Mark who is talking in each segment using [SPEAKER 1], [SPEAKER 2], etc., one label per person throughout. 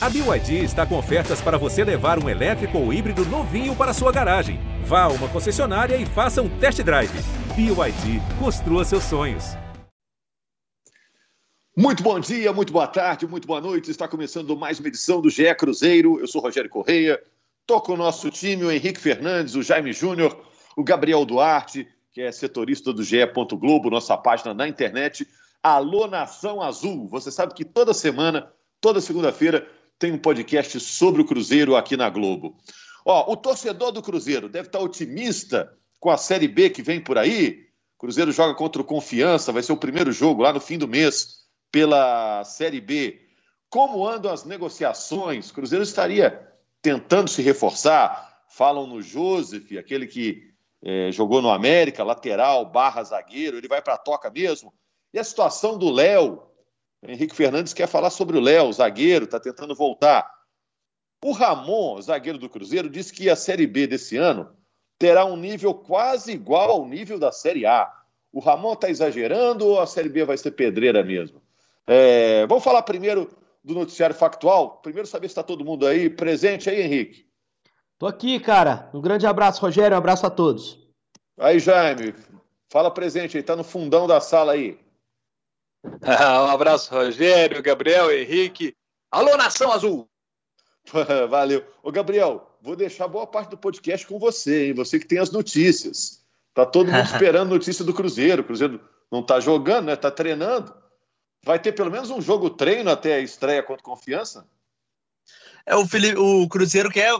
[SPEAKER 1] A BYD está com ofertas para você levar um elétrico ou híbrido novinho para sua garagem. Vá a uma concessionária e faça um test drive. BYD, construa seus sonhos.
[SPEAKER 2] Muito bom dia, muito boa tarde, muito boa noite. Está começando mais uma edição do GE Cruzeiro. Eu sou Rogério Correia. Estou com o nosso time, o Henrique Fernandes, o Jaime Júnior, o Gabriel Duarte, que é setorista do GE. Globo, nossa página na internet. Alô Nação Azul. Você sabe que toda semana, toda segunda-feira, tem um podcast sobre o Cruzeiro aqui na Globo. Ó, o torcedor do Cruzeiro deve estar otimista com a Série B que vem por aí. O Cruzeiro joga contra o Confiança, vai ser o primeiro jogo lá no fim do mês pela Série B. Como andam as negociações? O Cruzeiro estaria tentando se reforçar. Falam no Joseph, aquele que é, jogou no América, lateral, barra zagueiro, ele vai para a toca mesmo. E a situação do Léo? Henrique Fernandes quer falar sobre o Léo, zagueiro, está tentando voltar. O Ramon, zagueiro do Cruzeiro, disse que a Série B desse ano terá um nível quase igual ao nível da Série A. O Ramon está exagerando ou a Série B vai ser pedreira mesmo? É, vamos falar primeiro do noticiário factual? Primeiro saber se está todo mundo aí presente aí, Henrique.
[SPEAKER 3] Tô aqui, cara. Um grande abraço, Rogério. Um abraço a todos.
[SPEAKER 2] Aí, Jaime. Fala presente aí, tá no fundão da sala aí.
[SPEAKER 4] um abraço, Rogério, Gabriel, Henrique. Alô, Nação Azul!
[SPEAKER 2] Valeu. Ô, Gabriel, vou deixar boa parte do podcast com você, hein? Você que tem as notícias. Tá todo mundo esperando notícia do Cruzeiro. O Cruzeiro não tá jogando, né? Tá treinando. Vai ter pelo menos um jogo treino até a estreia contra Confiança?
[SPEAKER 5] É, o, Felipe, o Cruzeiro quer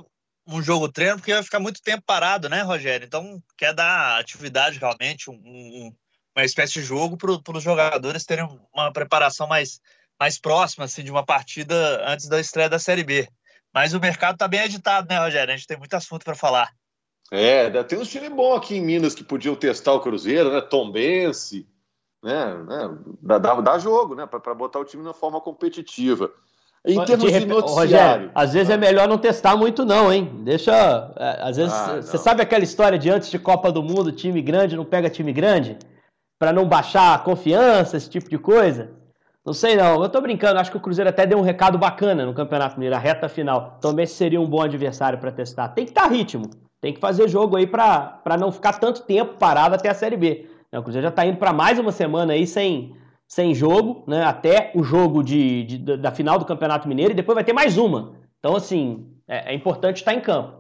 [SPEAKER 5] um jogo treino porque vai ficar muito tempo parado, né, Rogério? Então quer dar atividade realmente, um, um uma espécie de jogo para os jogadores terem uma preparação mais, mais próxima assim, de uma partida antes da estreia da Série B. Mas o mercado está bem agitado, né, Rogério? A gente tem muito assunto para falar.
[SPEAKER 2] É, tem uns times bons aqui em Minas que podiam testar o Cruzeiro, né? Tom Bense, né? né? Dá, dá, dá jogo, né? Para botar o time na forma competitiva. Em termos de, de noticiário... Rogério,
[SPEAKER 3] às vezes é melhor não testar muito não, hein? Deixa... É, às vezes, ah, você sabe aquela história de antes de Copa do Mundo, time grande não pega time grande? Para não baixar a confiança, esse tipo de coisa. Não sei não, eu tô brincando, acho que o Cruzeiro até deu um recado bacana no Campeonato Mineiro, a reta final. Também seria um bom adversário para testar. Tem que estar tá ritmo, tem que fazer jogo aí para não ficar tanto tempo parado até a Série B. O Cruzeiro já está indo para mais uma semana aí sem, sem jogo, né? Até o jogo de, de, da final do Campeonato Mineiro e depois vai ter mais uma. Então, assim, é, é importante estar em campo.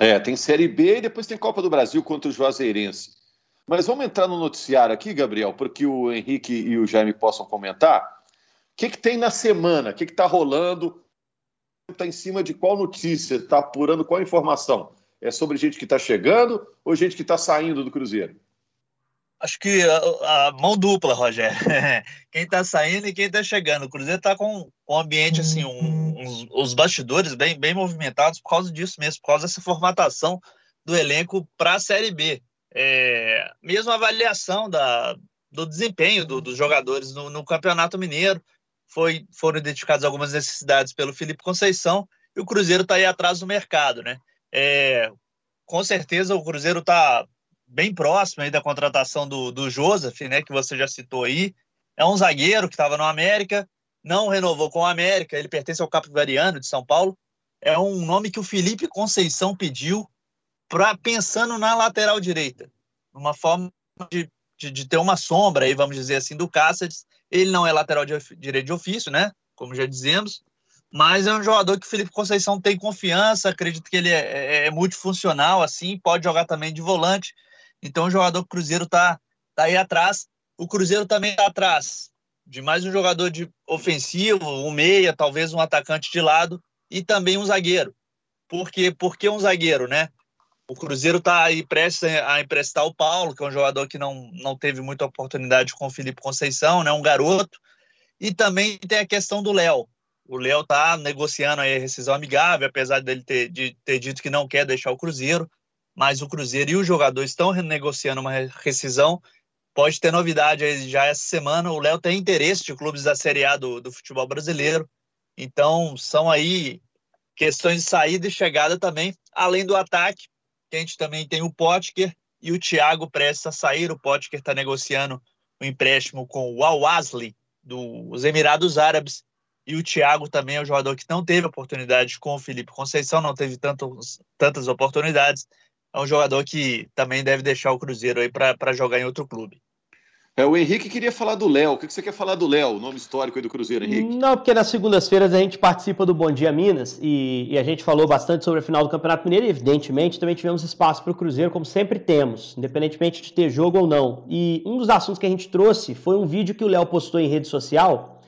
[SPEAKER 2] É, tem Série B e depois tem Copa do Brasil contra o Juazeirense. Mas vamos entrar no noticiário aqui, Gabriel, para que o Henrique e o Jaime possam comentar. O que, que tem na semana? O que está rolando? Está em cima de qual notícia? Está apurando qual informação? É sobre gente que está chegando ou gente que está saindo do Cruzeiro?
[SPEAKER 5] Acho que a, a mão dupla, Rogério. quem está saindo e quem está chegando. O Cruzeiro está com um ambiente, assim, um, uns, os bastidores bem, bem movimentados por causa disso mesmo, por causa dessa formatação do elenco para a Série B é, mesmo a avaliação da, do desempenho do, dos jogadores no, no, Campeonato Mineiro. Foi, foram identificadas algumas necessidades pelo Felipe Conceição e o Cruzeiro está aí atrás do mercado, né? É, com certeza o Cruzeiro está bem próximo aí da contratação do, do Joseph, né? Que você já citou aí. É um zagueiro que estava no América, não renovou com o América, ele pertence ao Capivariano de São Paulo. É um nome que o Felipe Conceição pediu pra, pensando na lateral direita, uma forma de, de, de, ter uma sombra, aí, vamos dizer assim, do Cáceres. Ele não é lateral de, direito de ofício, né? Como já dizemos, mas é um jogador que o Felipe Conceição tem confiança, acredito que ele é, é, é multifuncional, assim, pode jogar também de volante. Então, o jogador Cruzeiro está tá aí atrás. O Cruzeiro também está atrás de mais um jogador de ofensivo, um meia, talvez um atacante de lado e também um zagueiro. Por quê? Porque um zagueiro, né? O Cruzeiro está aí prestes a emprestar o Paulo, que é um jogador que não, não teve muita oportunidade com o Felipe Conceição, né? um garoto. E também tem a questão do Léo. O Léo está negociando aí a rescisão amigável, apesar dele ter, de ter dito que não quer deixar o Cruzeiro. Mas o Cruzeiro e o jogador estão renegociando uma rescisão. Pode ter novidade aí já essa semana. O Léo tem interesse de clubes da Série A do, do futebol brasileiro. Então, são aí questões de saída e chegada também, além do ataque a gente também tem o Potker e o Thiago prestes a sair. O Potker está negociando o um empréstimo com o Al-Wasli, dos Emirados Árabes. E o Thiago também é um jogador que não teve oportunidade com o Felipe Conceição, não teve tantos, tantas oportunidades. É um jogador que também deve deixar o Cruzeiro aí para jogar em outro clube.
[SPEAKER 2] É, o Henrique queria falar do Léo. O que você quer falar do Léo, o nome histórico aí do Cruzeiro, Henrique?
[SPEAKER 3] Não, porque nas segundas-feiras a gente participa do Bom Dia Minas e, e, a gente falou bastante sobre a final do Campeonato Mineiro e, evidentemente, também tivemos espaço para o Cruzeiro, como sempre temos, independentemente de ter jogo ou não. E um dos assuntos que a gente trouxe foi um vídeo que o Léo postou em rede social,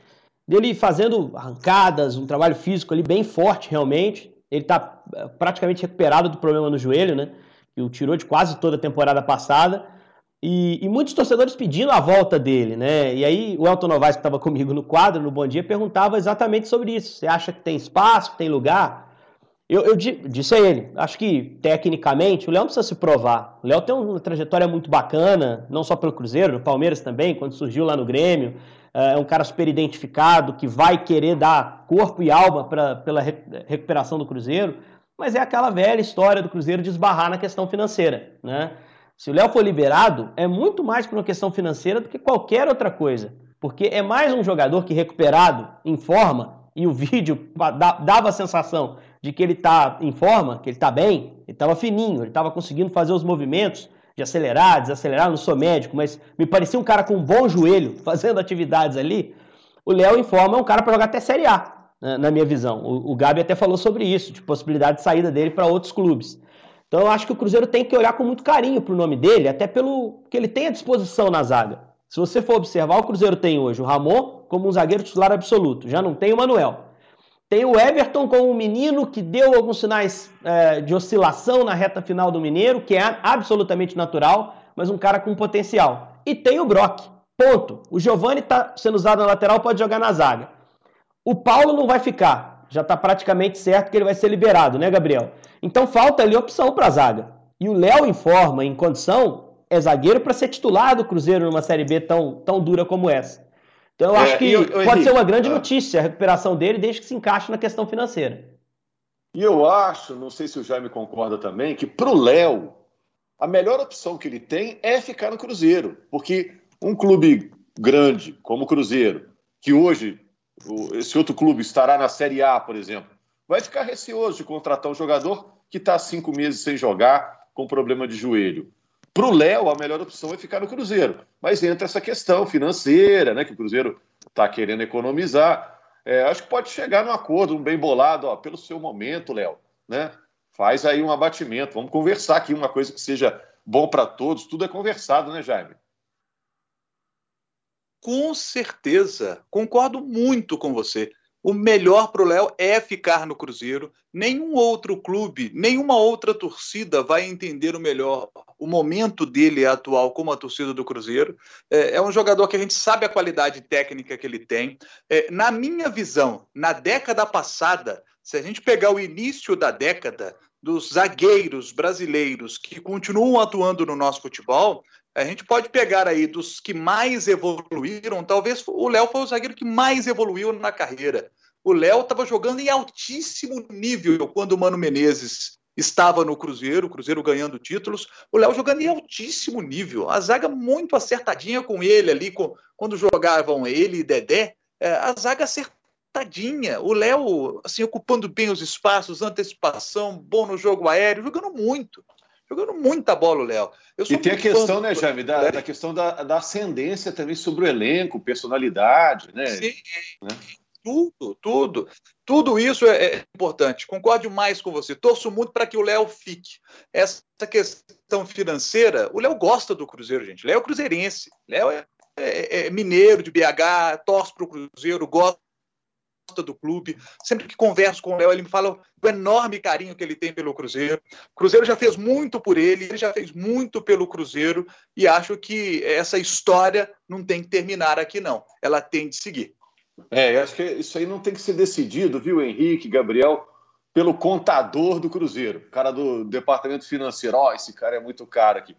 [SPEAKER 3] dele fazendo arrancadas, um trabalho físico ali bem forte, realmente. Ele está eh, praticamente recuperado do problema no joelho, né? Que o tirou de quase toda a temporada passada. E, e, muitos torcedores pedindo a volta dele, né? E aí o Elton Novaes, que estava comigo no quadro, no Bom Dia, perguntava exatamente sobre isso. Você acha que tem espaço, que tem lugar? Eu, eu disse a ele, acho que tecnicamente o Léo precisa se provar. O Léo tem uma trajetória muito bacana, não só pelo Cruzeiro, no Palmeiras também, quando surgiu lá no Grêmio. É, é um cara super identificado, que vai querer dar corpo e alma pra, pela recuperação do Cruzeiro. Mas é aquela velha história do Cruzeiro de esbarrar na questão financeira, né? Se o Léo for liberado, é muito mais por uma questão financeira do que qualquer outra coisa. Porque é mais um jogador que recuperado, em forma, e o vídeo dava a sensação de que ele está em forma, que ele está bem, ele estava fininho, ele estava conseguindo fazer os movimentos de acelerar, desacelerar, não sou médico, mas me parecia um cara com um bom joelho, fazendo atividades ali. O Léo em forma é um cara para jogar até Série A, né, na minha visão. O, o Gabi até falou sobre isso, de possibilidade de saída dele para outros clubes. Então eu acho que o Cruzeiro tem que olhar com muito carinho para o nome dele, até pelo que ele tem à disposição na zaga. Se você for observar, o Cruzeiro tem hoje o Ramon como um zagueiro titular absoluto, já não tem o Manuel. Tem o Everton como um menino que deu alguns sinais é, de oscilação na reta final do Mineiro, que é absolutamente natural, mas um cara com potencial. E tem o Brock. Ponto. O Giovani está sendo usado na lateral, pode jogar na zaga. O Paulo não vai ficar. Já está praticamente certo que ele vai ser liberado, né, Gabriel? Então falta ali opção para a zaga. E o Léo em forma, em condição, é zagueiro para ser titular do Cruzeiro numa Série B tão, tão dura como essa. Então eu é, acho que eu, eu, pode Henrique, ser uma grande ah. notícia a recuperação dele, desde que se encaixe na questão financeira.
[SPEAKER 2] E eu acho, não sei se o Jaime concorda também, que para o Léo, a melhor opção que ele tem é ficar no Cruzeiro. Porque um clube grande como o Cruzeiro, que hoje esse outro clube estará na Série A, por exemplo, vai ficar receoso de contratar um jogador que está cinco meses sem jogar com problema de joelho. Para o Léo, a melhor opção é ficar no Cruzeiro. Mas entra essa questão financeira, né? Que o Cruzeiro está querendo economizar. É, acho que pode chegar num acordo, um bem bolado, ó, pelo seu momento, Léo, né? Faz aí um abatimento. Vamos conversar aqui, uma coisa que seja bom para todos. Tudo é conversado, né, Jaime?
[SPEAKER 4] Com certeza. Concordo muito com você. O melhor para o Léo é ficar no Cruzeiro. Nenhum outro clube, nenhuma outra torcida vai entender o melhor. O momento dele atual como a torcida do Cruzeiro. É, é, um jogador que a gente sabe a qualidade técnica que ele tem. É, na minha visão, na década passada, se a gente pegar o início da década, dos zagueiros brasileiros que continuam atuando no nosso futebol, a gente pode pegar aí dos que mais evoluíram, talvez o Léo foi o zagueiro que mais evoluiu na carreira. O Léo estava jogando em altíssimo nível quando o Mano Menezes estava no Cruzeiro, o Cruzeiro ganhando títulos, o Léo jogando em altíssimo nível, a zaga muito acertadinha com ele ali, com, quando jogavam ele e Dedé, é, a zaga acertadinha, o Léo assim, ocupando bem os espaços, antecipação, bom no jogo aéreo, jogando muito jogando muita bola o Léo.
[SPEAKER 2] E tem a questão, né, Jaime, da, da questão da, da, ascendência também sobre o elenco, personalidade, né? Sim,
[SPEAKER 4] né? tudo, tudo. Tudo isso é, é, importante. Concordo mais com você. Torço muito para que o Léo fique. Essa questão financeira, o Léo gosta do Cruzeiro, gente. Léo é cruzeirense. Léo é, é, é mineiro de BH, torce para o Cruzeiro, gosta do clube. Sempre que converso com o Léo, ele me fala o enorme carinho que ele tem pelo Cruzeiro. O Cruzeiro já fez muito por ele, ele já fez muito pelo Cruzeiro e acho que essa história não tem que terminar aqui, não. Ela tem de seguir.
[SPEAKER 2] É, acho que isso aí não tem que ser decidido, viu, Henrique, Gabriel, pelo contador do Cruzeiro, cara do departamento financeiro. Ó, oh, esse cara é muito caro aqui.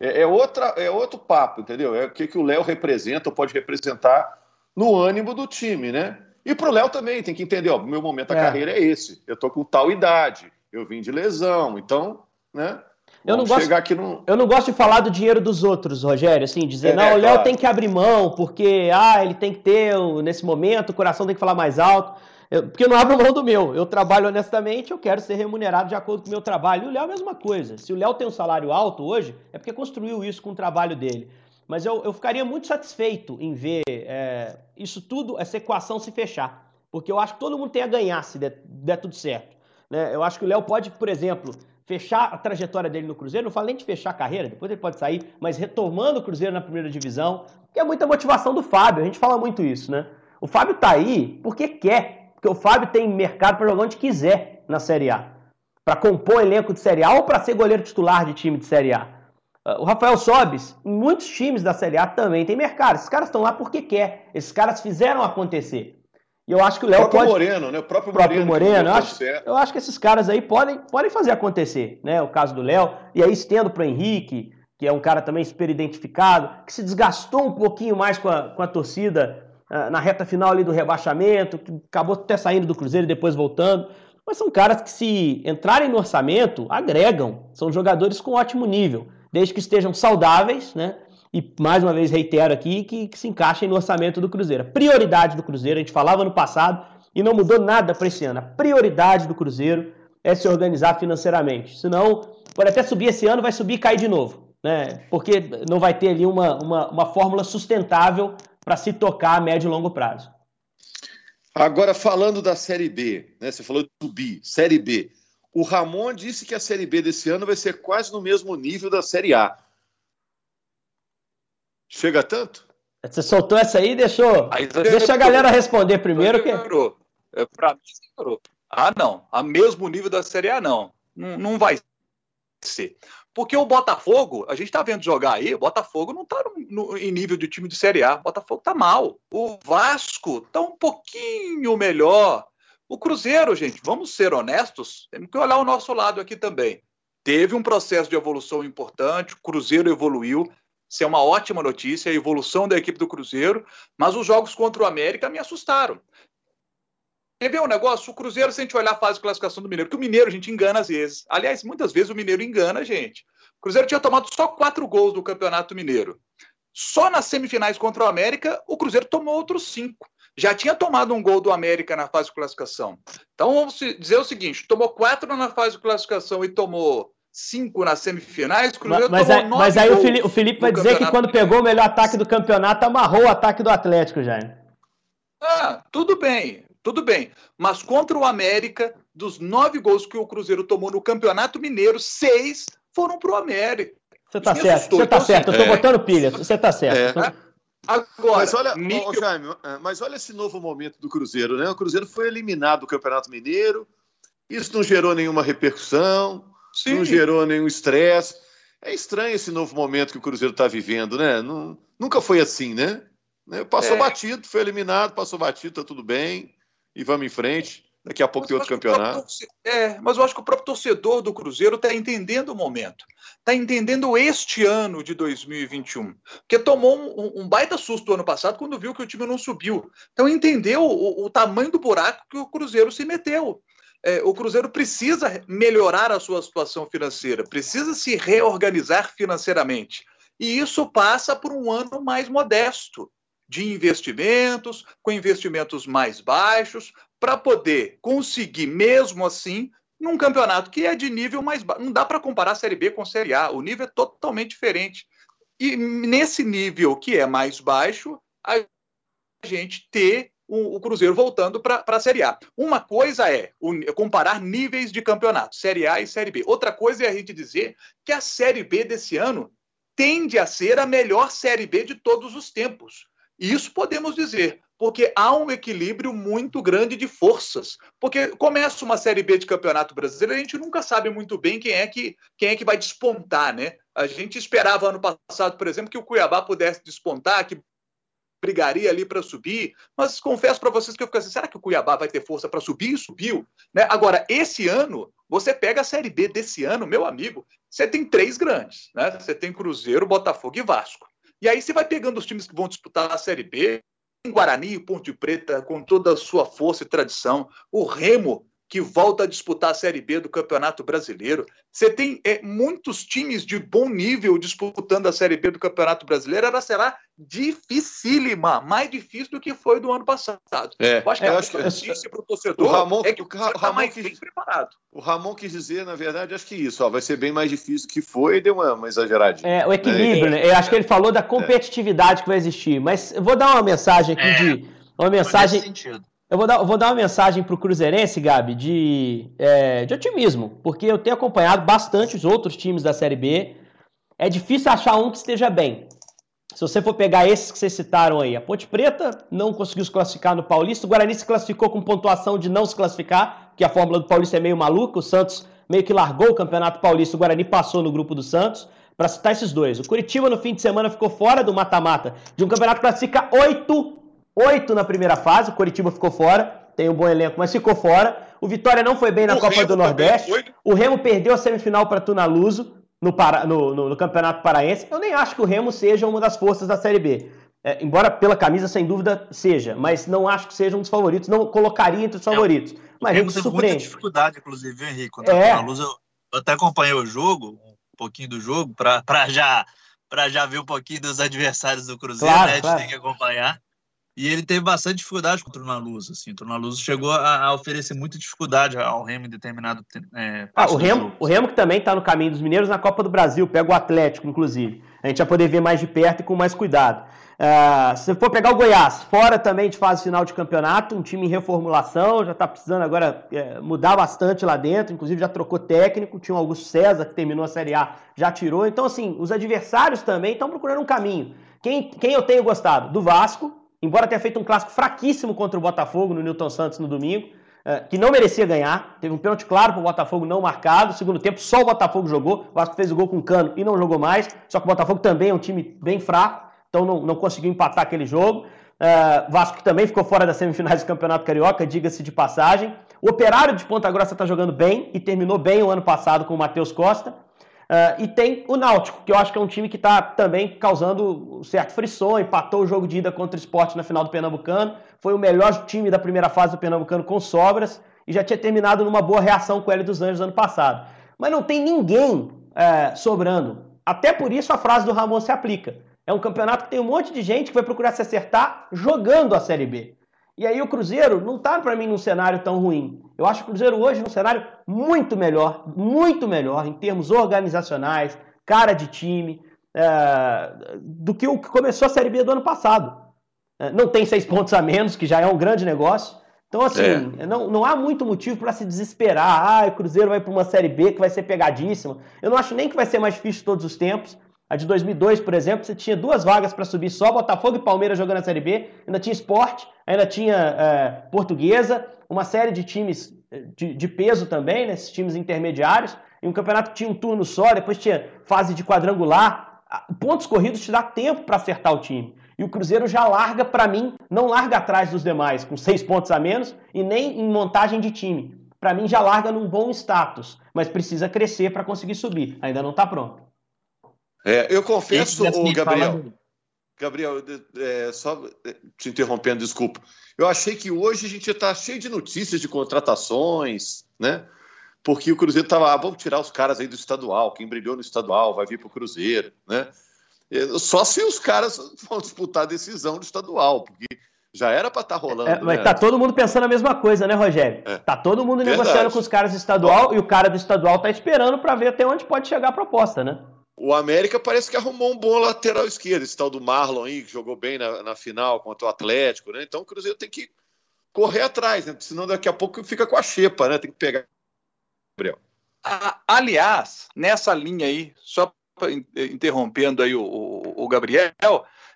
[SPEAKER 2] É, é, outra, é outro papo, entendeu? É o que, que o Léo representa ou pode representar no ânimo do time, né? E para o Léo também, tem que entender, ó, meu momento da é. carreira é esse. Eu tô com tal idade, eu vim de lesão, então, né?
[SPEAKER 3] Eu não, gosto, no... eu não gosto de falar do dinheiro dos outros, Rogério, assim, dizer, é, não, é, o Léo claro. tem que abrir mão, porque, ah, ele tem que ter, nesse momento, o coração tem que falar mais alto. Eu, porque eu não abro mão do meu. Eu trabalho honestamente, eu quero ser remunerado de acordo com o meu trabalho. E o Léo é a mesma coisa. Se o Léo tem um salário alto hoje, é porque construiu isso com o trabalho dele. Mas eu, eu ficaria muito satisfeito em ver é, isso tudo, essa equação se fechar. Porque eu acho que todo mundo tem a ganhar se der, der tudo certo. Né? Eu acho que o Léo pode, por exemplo, fechar a trajetória dele no Cruzeiro, não falo nem de fechar a carreira, depois ele pode sair, mas retomando o Cruzeiro na primeira divisão, que é muita motivação do Fábio, a gente fala muito isso, né? O Fábio tá aí porque quer, porque o Fábio tem mercado para jogar onde quiser na Série A. Para compor elenco de Série A ou para ser goleiro titular de time de Série A. Ah, o Rafael Sobes, em muitos times da Série A também tem mercado. Esses caras estão lá porque quer. Esses caras fizeram acontecer. E eu acho que o Léo pode.
[SPEAKER 2] Moreno, né? O próprio,
[SPEAKER 3] próprio Moreno. Moreno eu, acho, eu acho que esses caras aí podem, podem fazer acontecer, né? O caso do Léo. E aí estendo para o Henrique, que é um cara também super identificado, que se desgastou um pouquinho mais com a, com a torcida uh, na reta final ali do rebaixamento, que acabou até saindo do Cruzeiro e depois voltando. Mas são caras que, se entrarem no orçamento, agregam. São jogadores com ótimo nível, desde que estejam saudáveis, né? e mais uma vez reitero aqui que, que se encaixem no orçamento do Cruzeiro. A prioridade do Cruzeiro, a gente falava no passado e não mudou nada para esse ano. A prioridade do Cruzeiro é se organizar financeiramente. Senão, pode até subir esse ano, vai subir e cair de novo. Né? Porque não vai ter ali uma, uma, uma fórmula sustentável para se tocar a médio e longo prazo.
[SPEAKER 2] Agora, falando da Série B, né? você falou de subir, Série B. O Ramon disse que a Série B desse ano vai ser quase no mesmo nível da Série A. Chega tanto?
[SPEAKER 3] Você soltou essa aí e deixou. Aí Deixa a galera responder primeiro. Que...
[SPEAKER 4] É, pra mim, melhorou. Ah, não. A mesmo nível da Série A, não. Não, não vai ser. Porque o Botafogo, a gente tá vendo jogar aí, o Botafogo não tá no, no, em nível de time de Série A. O Botafogo tá mal. O Vasco tá um pouquinho melhor. O Cruzeiro, gente, vamos ser honestos, temos que olhar o nosso lado aqui também. Teve um processo de evolução importante, o Cruzeiro evoluiu, isso é uma ótima notícia, a evolução da equipe do Cruzeiro, mas os jogos contra o América me assustaram. Quer ver um negócio? O Cruzeiro, se a gente olhar a fase de classificação do Mineiro, porque o Mineiro a gente engana às vezes. Aliás, muitas vezes o Mineiro engana a gente. O Cruzeiro tinha tomado só quatro gols do Campeonato Mineiro. Só nas semifinais contra o América, o Cruzeiro tomou outros cinco. Já tinha tomado um gol do América na fase de classificação. Então, vamos dizer o seguinte: tomou quatro na fase de classificação e tomou cinco nas semifinais.
[SPEAKER 3] Cruzeiro mas, mas, mas aí o Felipe, o Felipe vai dizer que quando pegou o melhor ataque do campeonato, amarrou o ataque do Atlético, já.
[SPEAKER 4] Ah, tudo bem, tudo bem. Mas contra o América, dos nove gols que o Cruzeiro tomou no Campeonato Mineiro, seis foram para o América.
[SPEAKER 3] Você tá certo, você tá então, certo. Assim, eu tô é. botando pilhas, você tá certo. É.
[SPEAKER 2] Agora, mas olha, Mico... Jaime, é, mas olha esse novo momento do Cruzeiro, né? O Cruzeiro foi eliminado do Campeonato Mineiro, isso não gerou nenhuma repercussão. Sim. não gerou nenhum estresse. É estranho esse novo momento que o Cruzeiro está vivendo, né? Não, nunca foi assim, né? né? Passou é. batido, foi eliminado, passou batido, tá tudo bem, e vamos em frente. Daqui a pouco mas tem outro campeonato.
[SPEAKER 4] É, mas eu acho que o próprio torcedor do Cruzeiro está entendendo o momento. Está entendendo este ano de 2021. Porque tomou um, um, baita susto ano passado quando viu que o time não subiu. Então entendeu o, o tamanho do buraco que o Cruzeiro se meteu é, o Cruzeiro precisa melhorar a sua situação financeira, precisa se reorganizar financeiramente. E isso passa por um ano mais modesto de investimentos, com investimentos mais baixos, para poder conseguir, mesmo assim, num campeonato que é de nível mais baixo. Não dá para comparar a Série B com a Série A, o nível é totalmente diferente. E nesse nível que é mais baixo, a gente ter o, o Cruzeiro voltando para a Série A. Uma coisa é comparar níveis de campeonato, Série A e Série B. Outra coisa é a gente dizer que a Série B desse ano tende a ser a melhor Série B de todos os tempos. Isso podemos dizer, porque há um equilíbrio muito grande de forças. Porque começa uma Série B de Campeonato Brasileiro, a gente nunca sabe muito bem quem é que, quem é que vai despontar, né? A gente esperava ano passado, por exemplo, que o Cuiabá pudesse despontar, que brigaria ali para subir, mas confesso para vocês que eu fico assim, será que o Cuiabá vai ter força para subir? E subiu. Né? Agora, esse ano, você pega a Série B desse ano, meu amigo, você tem três grandes, né? Você tem Cruzeiro, Botafogo e Vasco. E aí você vai pegando os times que vão disputar a Série B, Guarani Ponte Preta, com toda a sua força e tradição, o Remo, que volta a disputar a Série B do Campeonato Brasileiro. Você tem é, muitos times de bom nível disputando a Série B do Campeonato Brasileiro. Ela será dificílima, mais difícil do que foi do ano passado. É, eu acho que é, a notícia para o torcedor o Ramon, é que o cara está mais quis, bem preparado.
[SPEAKER 2] O Ramon quis dizer, na verdade, acho que isso, ó, vai ser bem mais difícil que foi e deu uma, uma exageradinha.
[SPEAKER 3] É, o equilíbrio, né? Eu acho que ele falou da competitividade que vai existir, mas eu vou dar uma mensagem aqui é, de... Uma mensagem... Eu vou dar, vou dar uma mensagem para o Cruzeirense, Gabi, de, é, de otimismo, porque eu tenho acompanhado bastante os outros times da Série B. É difícil achar um que esteja bem. Se você for pegar esses que vocês citaram aí, a Ponte Preta não conseguiu se classificar no Paulista, o Guarani se classificou com pontuação de não se classificar, que a fórmula do Paulista é meio maluca, o Santos meio que largou o Campeonato Paulista, o Guarani passou no grupo do Santos, para citar esses dois. O Curitiba no fim de semana ficou fora do mata-mata de um campeonato que classifica oito, oito na primeira fase, o Curitiba ficou fora, tem um bom elenco, mas ficou fora. O Vitória não foi bem na o Copa Remo do Nordeste. O Remo perdeu a semifinal para Tunaluso no, para, no, no, no, Campeonato Paraense. Eu nem acho que o Remo seja uma das forças da Série B. É, embora pela camisa, sem dúvida, seja. Mas não acho que seja um dos favoritos. Não colocaria entre os é, favoritos. É, mas
[SPEAKER 5] o Remo teve muita dificuldade, inclusive, viu, Henrique? Contra é. Luz, eu, eu, até acompanhei o jogo, um pouquinho do jogo, para já, já ver um pouquinho dos adversários do Cruzeiro.
[SPEAKER 3] Claro,
[SPEAKER 5] né? A gente
[SPEAKER 3] claro.
[SPEAKER 5] tem que acompanhar. E ele teve bastante dificuldade contra o Luz, assim. O Luz chegou a, a, oferecer muita dificuldade ao Remo em determinado
[SPEAKER 3] é, ah, o Remo, o Remo que também está no caminho dos mineiros na Copa do Brasil, pega o Atlético, inclusive. A gente vai poder ver mais de perto e com mais cuidado. Uh, se for pegar o Goiás, fora também de fase final de campeonato, um time em reformulação, já está precisando agora é, mudar bastante lá dentro, inclusive já trocou técnico, tinha o Augusto César que terminou a Série A, já tirou. Então, assim, os adversários também estão procurando um caminho. Quem, quem eu tenho gostado? Do Vasco, embora tenha feito um clássico fraquíssimo contra o Botafogo no Newton Santos no domingo, é, que não merecia ganhar, teve um pênalti claro para o Botafogo não marcado, segundo tempo só o Botafogo jogou, o Vasco fez o gol com o Cano e não jogou mais, só que o Botafogo também é um time bem fraco, então não, não conseguiu empatar aquele jogo. Uh, Vasco que também ficou fora das semifinais do Campeonato Carioca, diga-se de passagem. O Operário de Ponta Grossa está jogando bem e terminou bem o ano passado com o Matheus Costa. Uh, e tem o Náutico, que eu acho que é um time que está também causando certo frisson, empatou o jogo de ida contra o esporte na final do Pernambucano, foi o melhor time da primeira fase do Pernambucano com sobras e já tinha terminado numa boa reação com o L dos Anjos ano passado. Mas não tem ninguém uh, sobrando. Até por isso a frase do Ramon se aplica. É um campeonato que tem um monte de gente que vai procurar se acertar jogando a Série B. E aí o Cruzeiro não está para mim num cenário tão ruim. Eu acho o Cruzeiro hoje num cenário muito melhor, muito melhor em termos organizacionais, cara de time, é, do que o que começou a Série B do ano passado. É, não tem seis pontos a menos, que já é um grande negócio. Então, assim, é. não, não há muito motivo para se desesperar. Ah, o Cruzeiro vai para uma Série B que vai ser pegadíssima. Eu não acho nem que vai ser mais difícil todos os tempos. A de 2002, por exemplo, você tinha duas vagas para subir só Botafogo e Palmeiras jogando a Série B, ainda tinha esporte, ainda tinha é, Portuguesa, uma série de times é, de, de peso também, né, esses times intermediários, e um campeonato que tinha um turno só, depois tinha fase de quadrangular. Pontos corridos te dá tempo para acertar o time. E o Cruzeiro já larga, para mim, não larga atrás dos demais, com seis pontos a menos, e nem em montagem de time. Para mim, já larga num bom status, mas precisa crescer para conseguir subir. Ainda não está pronto.
[SPEAKER 2] É, eu confesso, o Gabriel. Gabriel, é, só te interrompendo, desculpa. Eu achei que hoje a gente está cheio de notícias de contratações, né? Porque o Cruzeiro estava, ah, vamos tirar os caras aí do estadual, quem brilhou no estadual vai vir para o Cruzeiro, né? É, só se os caras vão disputar a decisão do estadual, porque já era para estar tá rolando. É,
[SPEAKER 3] mas né? tá todo mundo pensando a mesma coisa, né, Rogério? É. Tá todo mundo Verdade. negociando com os caras do estadual e o cara do estadual tá esperando para ver até onde pode chegar a proposta, né?
[SPEAKER 2] O América parece que arrumou um bom lateral esquerdo, esse tal do Marlon aí, que jogou bem na, na final contra o Atlético, né? Então o Cruzeiro tem que correr atrás, né? Senão daqui a pouco fica com a xepa, né? Tem que pegar. Gabriel.
[SPEAKER 4] Aliás, nessa linha aí, só interrompendo aí o, o, Gabriel,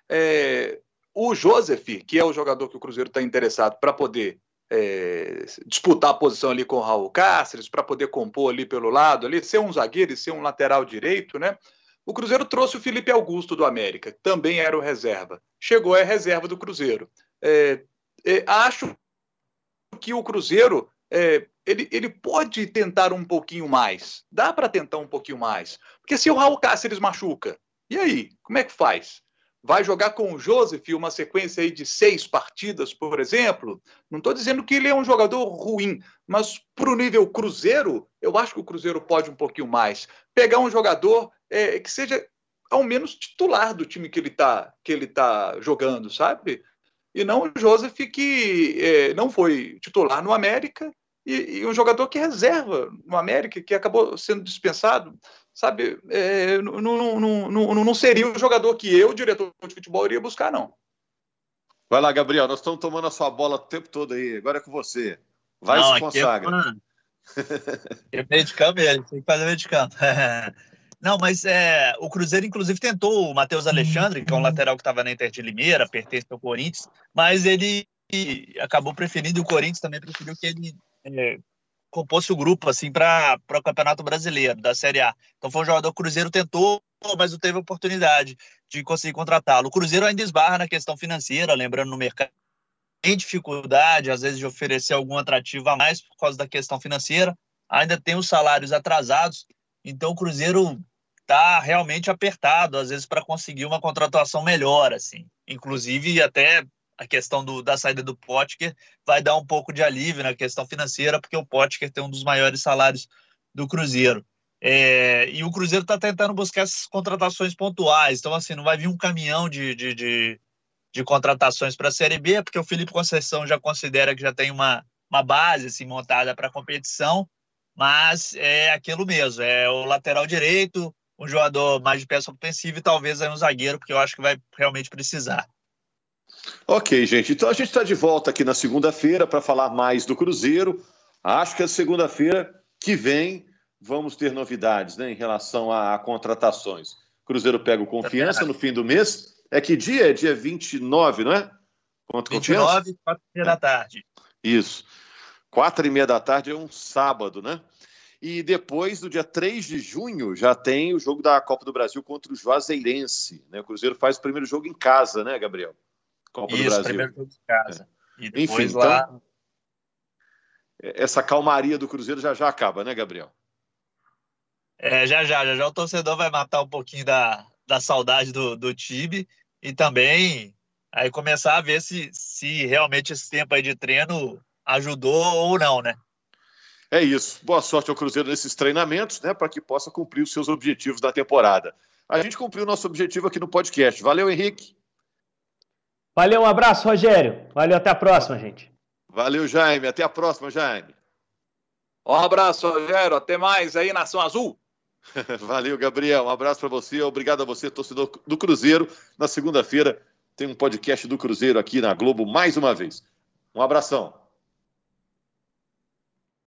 [SPEAKER 4] é, o Joseph, que é o jogador que o Cruzeiro está interessado para poder é, disputar a posição ali com o Raul Cáceres, para poder compor ali pelo lado, ali, ser um zagueiro e ser um lateral direito, né? O Cruzeiro trouxe o Felipe Augusto do América, também era o reserva. Chegou a reserva do Cruzeiro. É, é, acho que o Cruzeiro é, ele, ele pode tentar um pouquinho mais. Dá para tentar um pouquinho mais. Porque se o Raul Cáceres machuca, e aí? Como é que faz? Vai jogar com o Joseph uma sequência aí de seis partidas, por exemplo. Não estou dizendo que ele é um jogador ruim, mas para o nível Cruzeiro, eu acho que o Cruzeiro pode um pouquinho mais. Pegar um jogador é, que seja ao menos titular do time que ele está que ele tá jogando, sabe? E não o Joseph que é, não foi titular no América e, e, um jogador que reserva no América, que acabou sendo dispensado sabe, é, não, não, não, não, seria o jogador que eu, diretor de futebol, iria buscar, não.
[SPEAKER 2] Vai lá, Gabriel, nós estamos tomando a sua bola o tempo todo aí, agora é com você. Vai não, se consagra.
[SPEAKER 5] É, meio de campo ele, tem que fazer meio de campo. Não, mas é, o Cruzeiro, inclusive, tentou o Matheus Alexandre, que é um lateral que estava na Inter de Limeira, pertence ao Corinthians, mas ele acabou preferindo, e o Corinthians também preferiu que ele é, compôs o grupo assim para o Campeonato Brasileiro da Série A. Então foi um jogador o Cruzeiro tentou, mas não teve oportunidade de conseguir contratá-lo. O Cruzeiro ainda esbarra na questão financeira, lembrando no mercado tem dificuldade às vezes de oferecer algum atrativo a mais por causa da questão financeira. Ainda tem os salários atrasados, então o Cruzeiro está realmente apertado às vezes para conseguir uma contratação melhor assim. Inclusive até a questão do, da saída do Potker vai dar um pouco de alívio na questão financeira, porque o Potker tem um dos maiores salários do Cruzeiro. É, e o Cruzeiro está tentando buscar essas contratações pontuais. Então, assim, não vai vir um caminhão de, de, de, de contratações para a Série B, porque o Felipe Conceição já considera que já tem uma, uma base assim, montada para a competição, mas é aquilo mesmo: é o lateral direito, um jogador mais de peça ofensiva e talvez aí um zagueiro, porque eu acho que vai realmente precisar.
[SPEAKER 2] Ok, gente. Então a gente está de volta aqui na segunda-feira para falar mais do Cruzeiro. Acho que a segunda-feira que vem vamos ter novidades né, em relação a, a contratações. Cruzeiro pega o confiança no fim do mês. É que dia? É dia 29, não é?
[SPEAKER 5] Contra 29, 4 e meia da tarde.
[SPEAKER 2] Isso. 4 e meia da tarde é um sábado, né? E depois, no dia 3 de junho, já tem o jogo da Copa do Brasil contra o Juazeirense. Né? O Cruzeiro faz o primeiro jogo em casa, né, Gabriel?
[SPEAKER 5] Copa Isso, do Brasil. primeiro jogo de casa.
[SPEAKER 2] É. E depois Enfim, lá... Então, essa calmaria do Cruzeiro já já acaba, né, Gabriel?
[SPEAKER 5] É, já já, já já o torcedor vai matar um pouquinho da, da saudade do, do time e também aí começar a ver se, se realmente esse tempo aí de treino ajudou ou não, né?
[SPEAKER 2] É isso. Boa sorte ao Cruzeiro nesses treinamentos, né, para que possa cumprir os seus objetivos da temporada. A gente cumpriu o nosso objetivo aqui no podcast. Valeu, Henrique.
[SPEAKER 3] Valeu, um abraço, Rogério. Valeu, até a próxima, gente.
[SPEAKER 2] Valeu, Jaime. Até a próxima, Jaime.
[SPEAKER 4] Um abraço, Rogério. Até mais aí, Nação Azul.
[SPEAKER 2] Valeu, Gabriel. Um abraço para você. Obrigado a você, torcedor do Cruzeiro. Na segunda-feira tem um podcast do Cruzeiro aqui na Globo mais uma vez. Um abração.